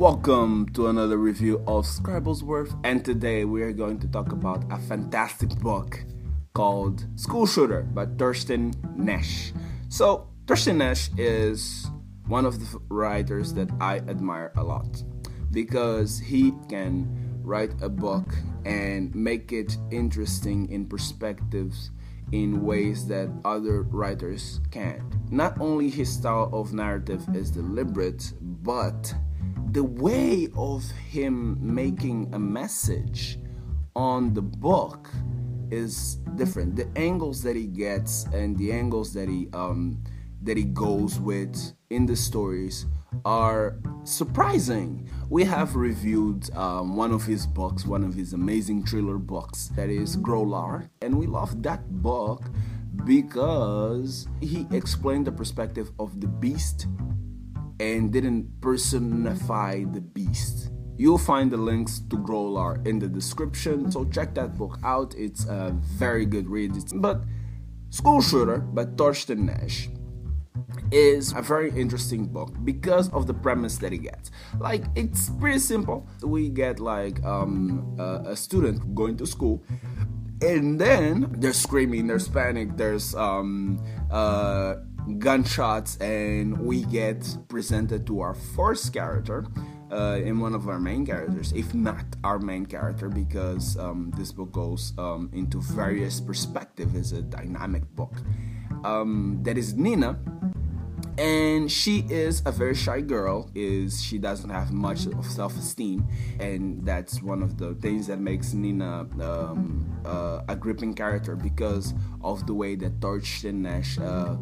Welcome to another review of Scribblesworth, and today we are going to talk about a fantastic book called School Shooter by Thurston Nash. So, Thurston Nash is one of the writers that I admire a lot because he can write a book and make it interesting in perspectives in ways that other writers can't. Not only his style of narrative is deliberate, but the way of him making a message on the book is different. The angles that he gets and the angles that he um, that he goes with in the stories are surprising. We have reviewed um, one of his books, one of his amazing thriller books, that is Growlar, and we love that book because he explained the perspective of the beast and didn't personify the beast. You'll find the links to Growlar in the description, so check that book out. It's a very good read. It's, but School Shooter by Thurston Nash is a very interesting book because of the premise that he gets. Like it's pretty simple. We get like um, a, a student going to school and then they're screaming, there's panic, there's um, uh, gunshots, and we get presented to our first character. Uh, in one of our main characters, if not our main character, because um, this book goes um, into various perspectives. It's a dynamic book. Um, that is Nina, and she is a very shy girl is she doesn't have much of self-esteem. And that's one of the things that makes nina um, uh, a gripping character because of the way that Thurston Nash uh,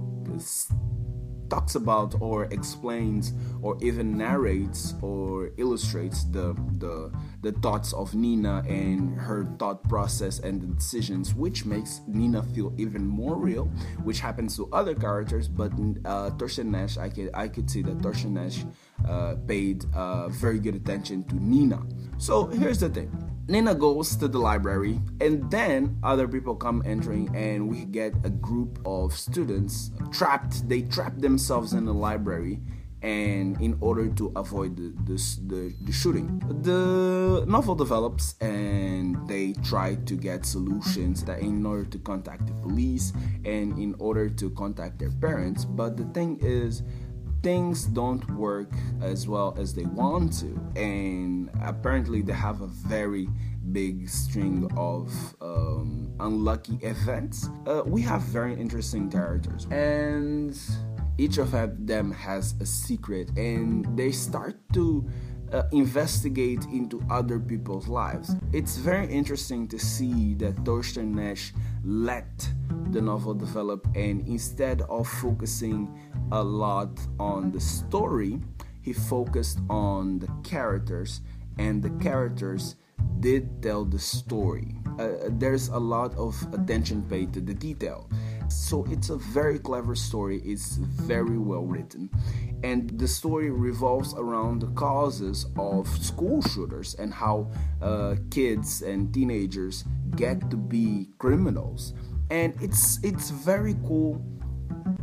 talks about or explains or even narrates or illustrates the the the thoughts of Nina and her thought process and the decisions, which makes Nina feel even more real, which happens to other characters. But uh, Thurston Nash, I could I could see that Thurston Nash uh, paid uh, very good attention to Nina. So here's the thing. Nina goes to the library, and then other people come entering, and we get a group of students trapped. They trap themselves in the library, and in order to avoid the, the, the, the, shooting. The novel develops and they try to get solutions that in order to contact the police and in order to contact their parents. But the thing is, things don't work as well as they want to, and apparently they have a very big string of um, unlucky events. Uh, we have very interesting characters, and each of them has a secret, and they start to uh, investigate into other people's lives. It's very interesting to see that Thurston Nash let the novel develop, and instead of focusing a lot on the story, he focused on the characters, and the characters did tell the story. Uh, there's a lot of attention paid to the detail. So it's a very clever story, it's very well written. And the story revolves around the causes of school shooters and how uh, kids and teenagers get to be criminals. And it's it's very cool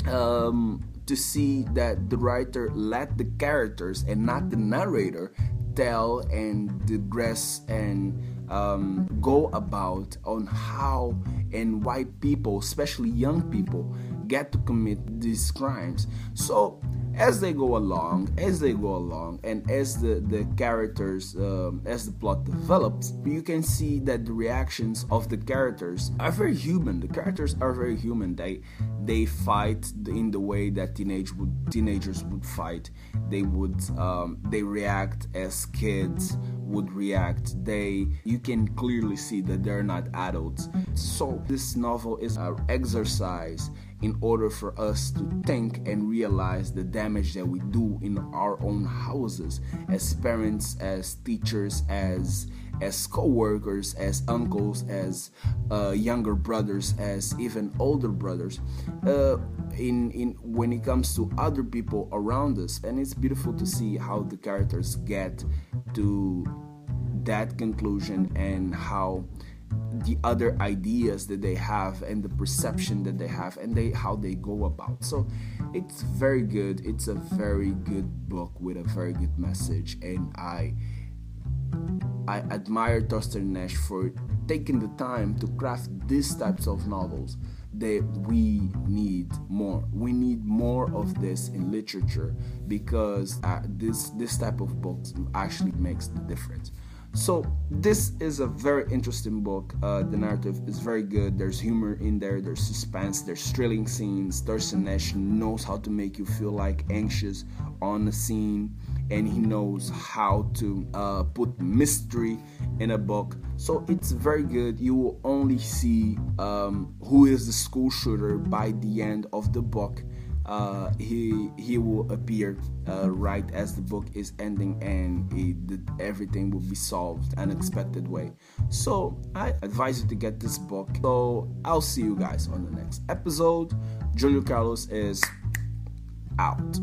um, to see that the writer let the characters and not the narrator tell and digress and um, go about on how and why people, especially young people, get to commit these crimes. So as they go along, as they go along, and as the the characters, um, as the plot develops, you can see that the reactions of the characters are very human. The characters are very human. They they fight in the way that teenage would teenagers would fight. They would um, they react as kids would react. They you can clearly see that they're not adults. So this novel is an exercise in order for us to think and realize the damage that we do in our own houses as parents, as teachers, as as co-workers, as uncles, as uh, younger brothers, as even older brothers. Uh, in in when it comes to other people around us, and it's beautiful to see how the characters get to that conclusion and how the other ideas that they have and the perception that they have and they how they go about. So it's very good. It's a very good book with a very good message and i i admire Thurston Nash for taking the time to craft these types of novels that we need more. We need more of this in literature because uh, this this type of books actually makes the difference so this is a very interesting book. Uh, the narrative is very good. There's humor in there. There's suspense. There's thrilling scenes. Thurston Nash knows how to make you feel like anxious on the scene, and he knows how to uh, put mystery in a book. So it's very good. You will only see um, who is the school shooter by the end of the book uh, he he will appear uh, right as the book is ending and everything will be solved an unexpected way. So i advise you to get this book. So i'll see you guys on the next episode. Julio carlos is out